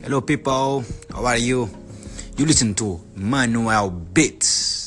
Hello, people. How are you? You listen to Manuel Beats.